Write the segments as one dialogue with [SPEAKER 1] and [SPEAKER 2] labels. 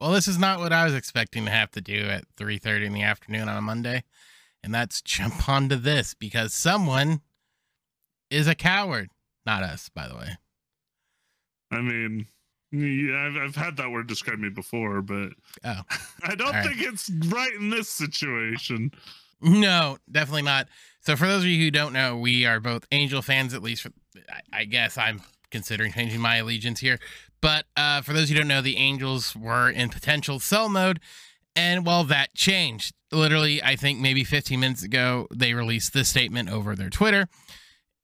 [SPEAKER 1] Well, this is not what I was expecting to have to do at 3:30 in the afternoon on a Monday, and that's jump onto this because someone is a coward. Not us, by the way.
[SPEAKER 2] I mean, yeah, I've, I've had that word describe me before, but
[SPEAKER 1] oh,
[SPEAKER 2] I don't think it's right in this situation.
[SPEAKER 1] No, definitely not. So, for those of you who don't know, we are both Angel fans, at least. For, I, I guess I'm considering changing my allegiance here. But uh, for those who don't know, the Angels were in potential sell mode. And well, that changed. Literally, I think maybe 15 minutes ago, they released this statement over their Twitter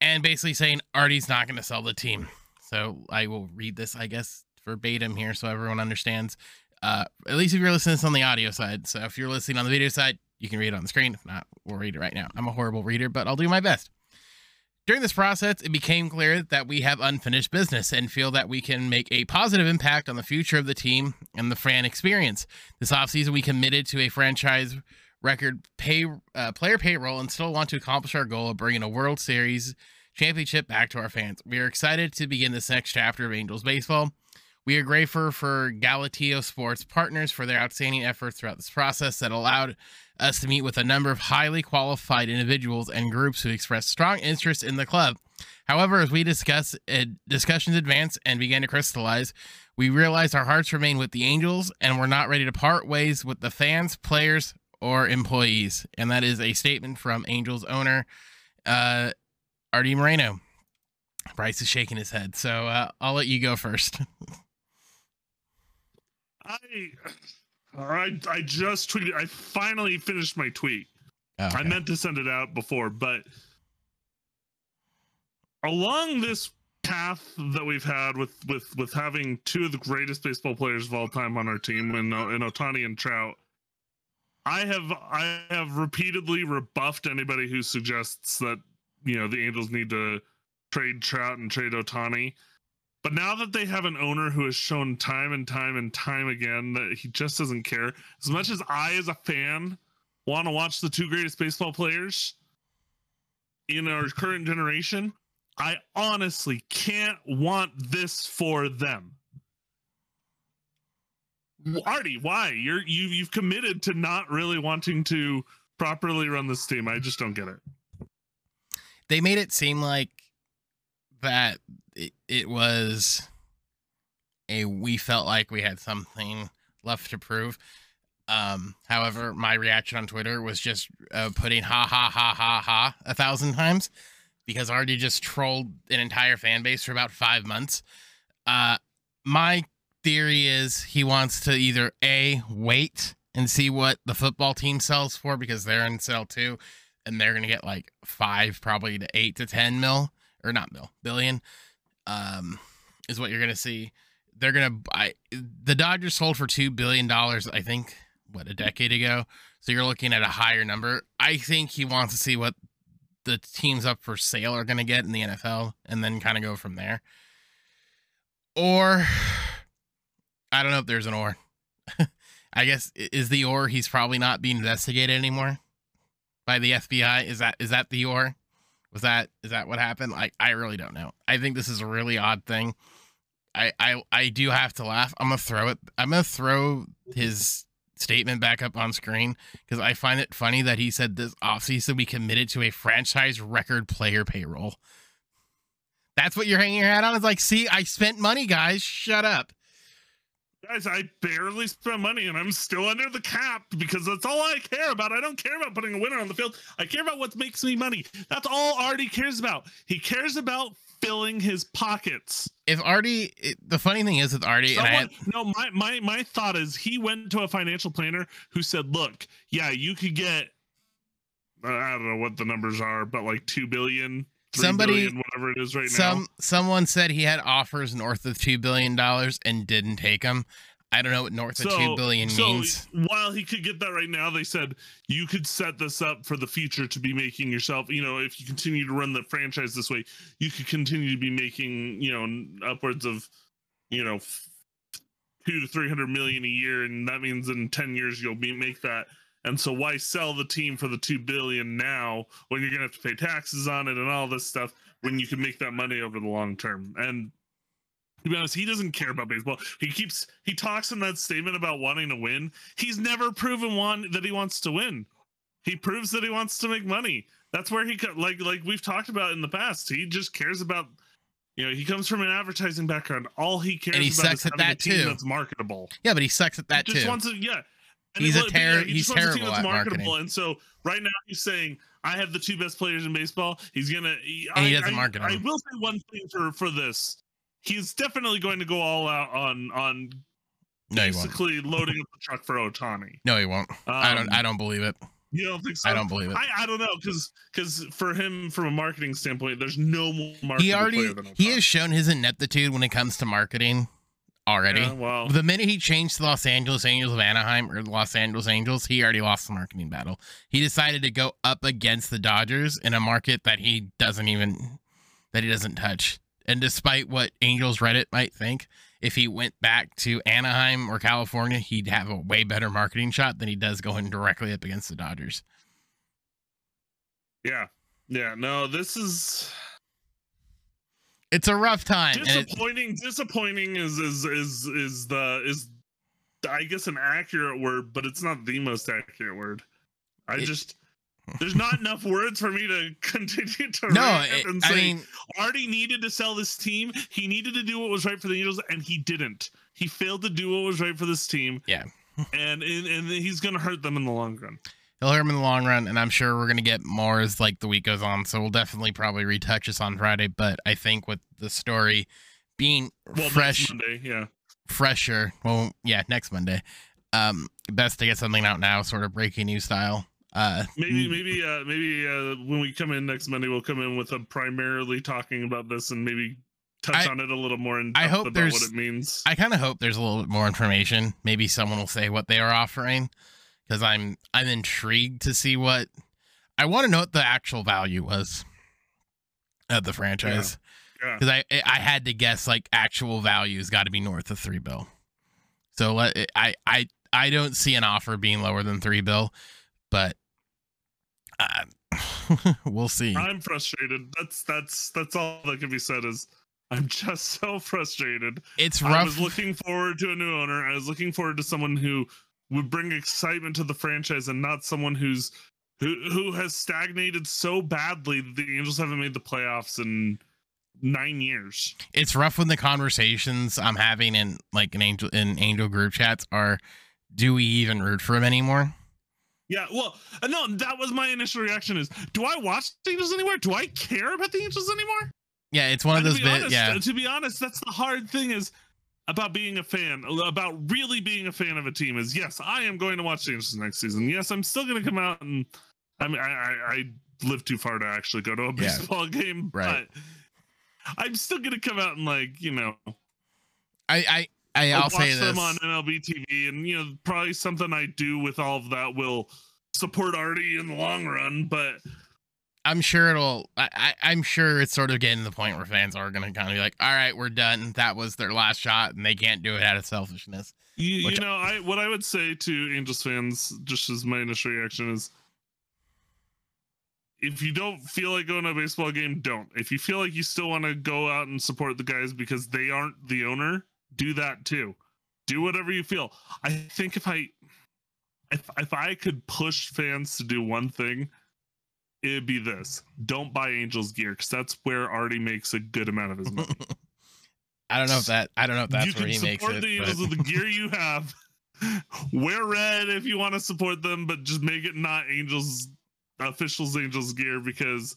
[SPEAKER 1] and basically saying Artie's not going to sell the team. So I will read this, I guess, verbatim here so everyone understands. Uh, at least if you're listening on the audio side. So if you're listening on the video side, you can read it on the screen. If not, we'll read it right now. I'm a horrible reader, but I'll do my best. During this process, it became clear that we have unfinished business and feel that we can make a positive impact on the future of the team and the fan experience. This offseason, we committed to a franchise record pay uh, player payroll and still want to accomplish our goal of bringing a World Series championship back to our fans. We are excited to begin this next chapter of Angels baseball. We are grateful for Galatioto Sports partners for their outstanding efforts throughout this process that allowed us to meet with a number of highly qualified individuals and groups who expressed strong interest in the club. However, as we discuss uh, discussions advance and began to crystallize, we realized our hearts remain with the Angels and we're not ready to part ways with the fans, players, or employees. And that is a statement from Angels owner uh, Artie Moreno. Bryce is shaking his head, so uh, I'll let you go first.
[SPEAKER 2] I I I just tweeted. I finally finished my tweet. Oh, okay. I meant to send it out before, but along this path that we've had with with with having two of the greatest baseball players of all time on our team, in in Ohtani and Trout, I have I have repeatedly rebuffed anybody who suggests that you know the Angels need to trade Trout and trade Ohtani. But now that they have an owner who has shown time and time and time again that he just doesn't care, as much as I, as a fan, want to watch the two greatest baseball players in our current generation, I honestly can't want this for them. Artie, why? You're you you've committed to not really wanting to properly run this team. I just don't get it.
[SPEAKER 1] They made it seem like that it, it was a we felt like we had something left to prove. Um, however, my reaction on Twitter was just uh, putting ha ha ha ha ha a thousand times because Artie just trolled an entire fan base for about five months. Uh, my theory is he wants to either a wait and see what the football team sells for because they're in sale too, and they're gonna get like five, probably to eight to ten mil or not mil billion um, is what you're gonna see. They're gonna buy the Dodgers sold for two billion dollars, I think, what a decade ago. So you're looking at a higher number. I think he wants to see what the teams up for sale are gonna get in the NFL, and then kind of go from there. Or I don't know if there's an or. I guess is the or he's probably not being investigated anymore by the FBI. Is that is that the or? Was that is that what happened? Like I really don't know. I think this is a really odd thing. I I I do have to laugh. I'm gonna throw it. I'm gonna throw his statement back up on screen because I find it funny that he said this offseason we committed to a franchise record player payroll. That's what you're hanging your hat on. It's like, see, I spent money, guys. Shut up.
[SPEAKER 2] Guys, I barely spent money and I'm still under the cap because that's all I care about. I don't care about putting a winner on the field. I care about what makes me money. That's all Artie cares about. He cares about filling his pockets.
[SPEAKER 1] If Artie, the funny thing is with Artie, Someone, and
[SPEAKER 2] I, no, my my my thought is he went to a financial planner who said, "Look, yeah, you could get, I don't know what the numbers are, but like two billion, somebody whatever it is right
[SPEAKER 1] some,
[SPEAKER 2] now.
[SPEAKER 1] Someone said he had offers north of two billion dollars and didn't take them. I don't know what north so, of two billion so means.
[SPEAKER 2] While he could get that right now, they said you could set this up for the future to be making yourself. You know, if you continue to run the franchise this way, you could continue to be making you know upwards of you know two to three hundred million a year, and that means in ten years you'll be make that and so why sell the team for the 2 billion now when you're going to have to pay taxes on it and all this stuff when you can make that money over the long term? And To be honest, he doesn't care about baseball. He keeps he talks in that statement about wanting to win. He's never proven one that he wants to win. He proves that he wants to make money. That's where he like like we've talked about in the past. He just cares about you know he comes from an advertising background. All he cares
[SPEAKER 1] And he
[SPEAKER 2] about
[SPEAKER 1] sucks
[SPEAKER 2] is
[SPEAKER 1] at
[SPEAKER 2] having a
[SPEAKER 1] that
[SPEAKER 2] team
[SPEAKER 1] too.
[SPEAKER 2] that's marketable.
[SPEAKER 1] Yeah, but he sucks at that
[SPEAKER 2] He just
[SPEAKER 1] too.
[SPEAKER 2] wants to yeah.
[SPEAKER 1] He's a terror-
[SPEAKER 2] he
[SPEAKER 1] he's terrible at
[SPEAKER 2] marketable.
[SPEAKER 1] marketing.
[SPEAKER 2] And so right now he's saying, "I have the two best players in baseball." He's gonna. He,
[SPEAKER 1] And he
[SPEAKER 2] I,
[SPEAKER 1] doesn't
[SPEAKER 2] I-
[SPEAKER 1] market
[SPEAKER 2] I,
[SPEAKER 1] them.
[SPEAKER 2] will say one thing for for this. He's definitely going to go all out on on
[SPEAKER 1] no, he won't.
[SPEAKER 2] basically loading up the truck for Ohtani.
[SPEAKER 1] No, he won't. I don't.
[SPEAKER 2] Um,
[SPEAKER 1] I don't believe it.
[SPEAKER 2] You don't think so?
[SPEAKER 1] I don't believe it.
[SPEAKER 2] I, I don't know because because for him from a marketing standpoint, there's no more marketing
[SPEAKER 1] He already
[SPEAKER 2] player than
[SPEAKER 1] he has shown his ineptitude when it comes to marketing already.
[SPEAKER 2] Yeah, well,
[SPEAKER 1] The minute he changed to Los Angeles Angels of Anaheim or Los Angeles Angels, he already lost the marketing battle. He decided to go up against the Dodgers in a market that he doesn't even that he doesn't touch. And despite what Angels Reddit might think, if he went back to Anaheim or California, he'd have a way better marketing shot than he does going directly up against the Dodgers.
[SPEAKER 2] yeah, yeah. No, this is
[SPEAKER 1] It's a rough time. and it-
[SPEAKER 2] disappointing. disappointing is is is is the is I guess an accurate word, but it's not the most accurate word. I
[SPEAKER 1] It-
[SPEAKER 2] just there's not enough words for me to continue to
[SPEAKER 1] no, it-
[SPEAKER 2] and
[SPEAKER 1] I
[SPEAKER 2] say
[SPEAKER 1] mean,
[SPEAKER 2] Artie needed to sell this team. He needed to do what was right for the Angels, and he didn't. He failed to do what was right for this team.
[SPEAKER 1] Yeah.
[SPEAKER 2] and and, and he's gonna hurt them in the long run.
[SPEAKER 1] He'll hurt him in the long run, and I'm sure we're gonna get more as like the week goes on. So we'll definitely probably retouch this on Friday. But I think with the story being
[SPEAKER 2] Well,
[SPEAKER 1] fresh,
[SPEAKER 2] Monday, yeah.
[SPEAKER 1] fresher, well, yeah, next Monday. Um, best to get something out now, sort of breaking news style. Uh,
[SPEAKER 2] Maybe maybe uh maybe uh when we come in next Monday, we'll come in with a primarily talking about this and maybe touch
[SPEAKER 1] I-
[SPEAKER 2] on it a little more in
[SPEAKER 1] I
[SPEAKER 2] depth
[SPEAKER 1] hope
[SPEAKER 2] about
[SPEAKER 1] there's-
[SPEAKER 2] what it means.
[SPEAKER 1] I kind of hope there's a little bit more information. Maybe someone will say what they are offering, because I'm I'm intrigued to see what. I want to know what the actual value was of the franchise.
[SPEAKER 2] Yeah.
[SPEAKER 1] because I I had to guess like actual value's got to be north of three bill. So let I I I don't see an offer being lower than three bill, but uh, we'll see.
[SPEAKER 2] I'm frustrated. That's that's that's all that can be said is I'm just so frustrated.
[SPEAKER 1] It's
[SPEAKER 2] I
[SPEAKER 1] rough.
[SPEAKER 2] was looking forward to a new owner. I was looking forward to someone who would bring excitement to the franchise and not someone who's who who has stagnated so badly that the Angels haven't made the playoffs in nine years.
[SPEAKER 1] it's rough when the conversations I'm having in like an angel in angel group chats are, do we even root for him anymore?
[SPEAKER 2] Yeah, well, uh, no, that was my initial reaction. Is do I watch the Angels anymore? Do I care about the Angels anymore?
[SPEAKER 1] Yeah, it's one of
[SPEAKER 2] And
[SPEAKER 1] those bit.
[SPEAKER 2] honest,
[SPEAKER 1] Yeah,
[SPEAKER 2] uh, to be honest, that's the hard thing is about being a fan, about really being a fan of a team. Is yes, I am going to watch the Angels next season. Yes, I'm still going to come out and I mean, I, I, I live too far to actually go to a
[SPEAKER 1] Yeah.
[SPEAKER 2] baseball game,
[SPEAKER 1] Right.
[SPEAKER 2] but I'm still going to come out and like you know
[SPEAKER 1] I I I I'll
[SPEAKER 2] watch
[SPEAKER 1] say
[SPEAKER 2] them
[SPEAKER 1] this.
[SPEAKER 2] on MLB TV, and you know probably something I do with all of that will support Artie in the long run, but.
[SPEAKER 1] I'm sure it'll. I, I I'm sure it's sort of getting to the point where fans are gonna kind of be like, all right, we're done. That was their last shot, and they can't do it out of selfishness.
[SPEAKER 2] You, you know, I what I would say to Angels fans, just as my initial reaction is, if you don't feel like going to a baseball game, don't. If you feel like you still want to go out and support the guys because they aren't the owner, do that too. Do whatever you feel. I think if I, if if I could push fans to do one thing, it'd be this: don't buy Angels gear because that's where Artie makes a good amount of his money.
[SPEAKER 1] I don't know if that. I don't know if that's
[SPEAKER 2] you
[SPEAKER 1] where
[SPEAKER 2] can
[SPEAKER 1] he makes
[SPEAKER 2] support
[SPEAKER 1] it.
[SPEAKER 2] the
[SPEAKER 1] but-
[SPEAKER 2] Eagles with the gear you have. Wear red if you want to support them, but just make it not Angels officials Angels gear because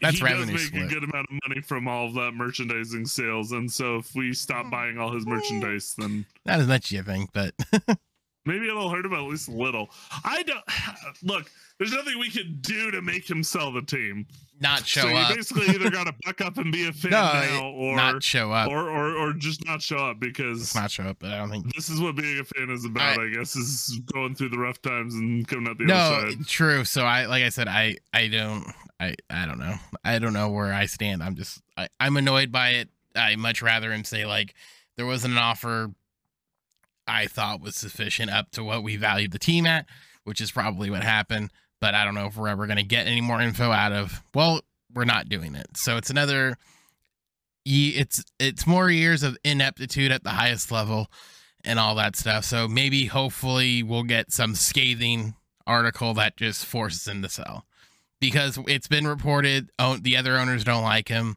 [SPEAKER 1] That's
[SPEAKER 2] he
[SPEAKER 1] revenue
[SPEAKER 2] does make
[SPEAKER 1] split.
[SPEAKER 2] a good amount of money from all of that merchandising sales. And so if we stop hmm. buying all his hmm. merchandise, then that is
[SPEAKER 1] Not as much you think, but
[SPEAKER 2] maybe it'll hurt him at least a little. I don't look. There's nothing we can do to make him sell the team.
[SPEAKER 1] not show
[SPEAKER 2] so you
[SPEAKER 1] up.
[SPEAKER 2] basically either got to buck up and be a fan
[SPEAKER 1] No,
[SPEAKER 2] now, or
[SPEAKER 1] not show up.
[SPEAKER 2] or, or or just not show up
[SPEAKER 1] Let's
[SPEAKER 2] because
[SPEAKER 1] not show up. But I don't think.
[SPEAKER 2] this is what being a fan is about. I, guess is going through the rough times and coming out the other
[SPEAKER 1] No,
[SPEAKER 2] side.
[SPEAKER 1] true. So I, like I said, I, I don't, I, I don't know. I don't know where I stand. I'm just, I, I'm annoyed by it. I much rather him say like there wasn't an offer I thought was sufficient up to what we valued the team at, which is probably what happened. But I don't know if we're ever going to get any more info out of. Well, we're not doing it. So it's another. it's it's more years of ineptitude at the highest level and all that stuff. So maybe hopefully we'll get some scathing article that just forces him to sell because it's been reported oh, the other owners don't like him.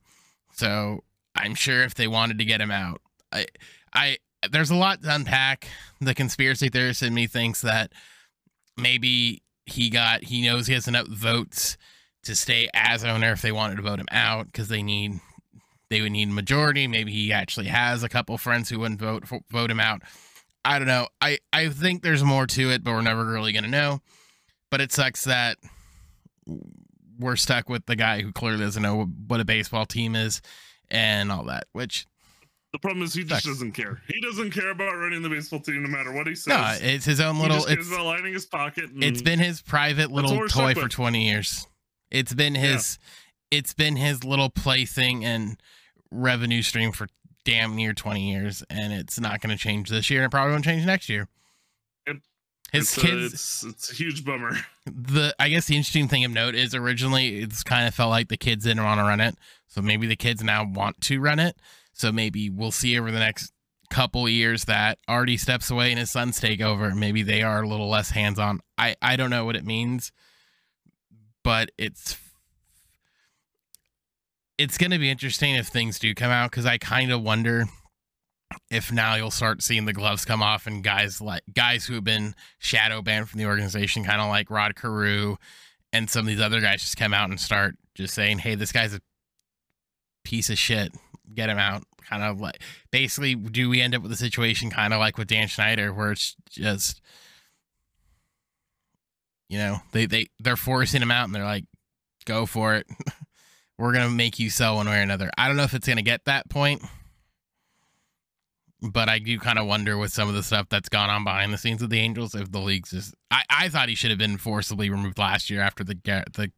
[SPEAKER 1] So I'm sure if they wanted to get him out, I I there's a lot to unpack. The conspiracy theorist in me thinks that maybe he got he knows he has enough votes to stay as owner if they wanted to vote him out because they need they would need a majority. Maybe he actually has a couple friends who wouldn't vote vote him out. I don't know. I I think there's more to it, but we're never really gonna know. But it sucks that we're stuck with the guy who clearly doesn't know what a baseball team is and all that. Which
[SPEAKER 2] the problem is he just doesn't care. He doesn't care about running the baseball team no matter what he says.
[SPEAKER 1] No, it's his own little.
[SPEAKER 2] He
[SPEAKER 1] it's
[SPEAKER 2] about lining his pocket.
[SPEAKER 1] it's been his private little toy for twenty years. It's been his. Yeah. It's been his little plaything and revenue stream for damn near twenty years, and it's not going to change this year, and it probably won't change next year.
[SPEAKER 2] his it's kids. A, it's, it's a huge bummer.
[SPEAKER 1] The I guess the interesting thing of note is originally it's kind of felt like the kids didn't want to run it, so maybe the kids now want to run it so maybe we'll see over the next couple years that Artie steps away and his sons take over. Maybe they are a little less hands on. I, I don't know what it means, but it's it's going to be interesting if things do come out because I kind of wonder if now you'll start seeing the gloves come off and guys like guys who have been shadow banned from the organization, kind of like Rod Carew and some of these other guys, just come out and start just saying, "Hey, this guy's a piece of shit. Get him out." kind of like basically do we end up with a situation kind of like with Dan Snyder where it's just you know they they they're forcing him out and they're like go for it we're gonna make you sell one way or another i don't know if it's gonna get that point but i do kind of wonder with some of the stuff that's gone on behind the scenes of the angels if the league's just i i thought he should have been forcibly removed last year after the the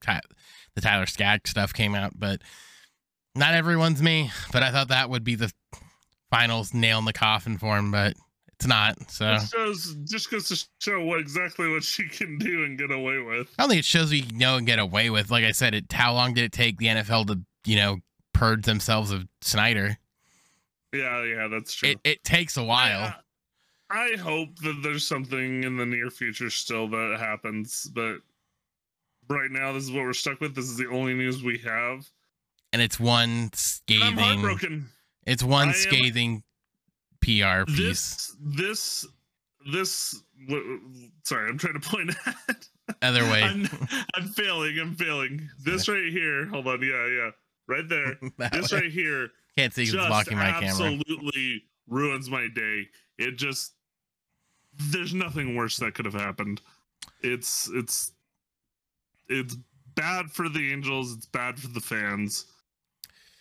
[SPEAKER 1] the tyler skaggs stuff came out but not everyone's me, but I thought that would be the final nail in the coffin for him, but it's not. So
[SPEAKER 2] it shows just goes to show what exactly what she can do and get away with.
[SPEAKER 1] I don't think it shows we know and get away with. Like I said, it how long did it take the NFL to, you know, purge themselves of Snyder?
[SPEAKER 2] Yeah, yeah, that's true.
[SPEAKER 1] It, it takes a while.
[SPEAKER 2] I, I hope that there's something in the near future still that happens, but right now this is what we're stuck with. This is the only news we have
[SPEAKER 1] and it's one scathing. It's one am, scathing PR piece.
[SPEAKER 2] This, this, this. Sorry, I'm trying to point at.
[SPEAKER 1] Other way.
[SPEAKER 2] I'm, I'm, failing. I'm failing. This right here. Hold on. Yeah, yeah. Right there. this way. right here.
[SPEAKER 1] Can't see who's blocking my
[SPEAKER 2] camera. Absolutely ruins my day. It just. There's nothing worse that could have happened. It's it's it's bad for the Angels. It's bad for the fans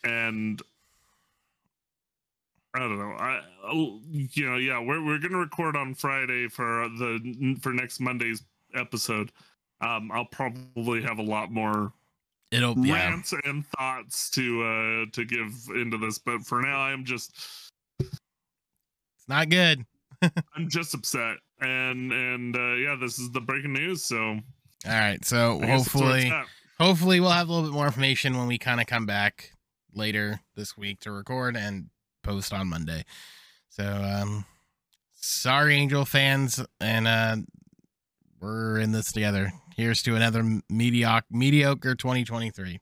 [SPEAKER 2] and I don't know. I you know yeah we're we're gonna record on Friday for the for next Monday's episode. Um, I'll probably have a lot more
[SPEAKER 1] it'll
[SPEAKER 2] rants yeah. and thoughts to uh to give into this, but for now I'm just
[SPEAKER 1] it's not good.
[SPEAKER 2] I'm just upset, and and uh, yeah, this is the breaking news. So
[SPEAKER 1] all right, so hopefully hopefully we'll have a little bit more information when we kind of come back later this week to record and post on Monday. So um sorry Angel fans and uh we're in this together. Here's to another mediocre mediocre 2023.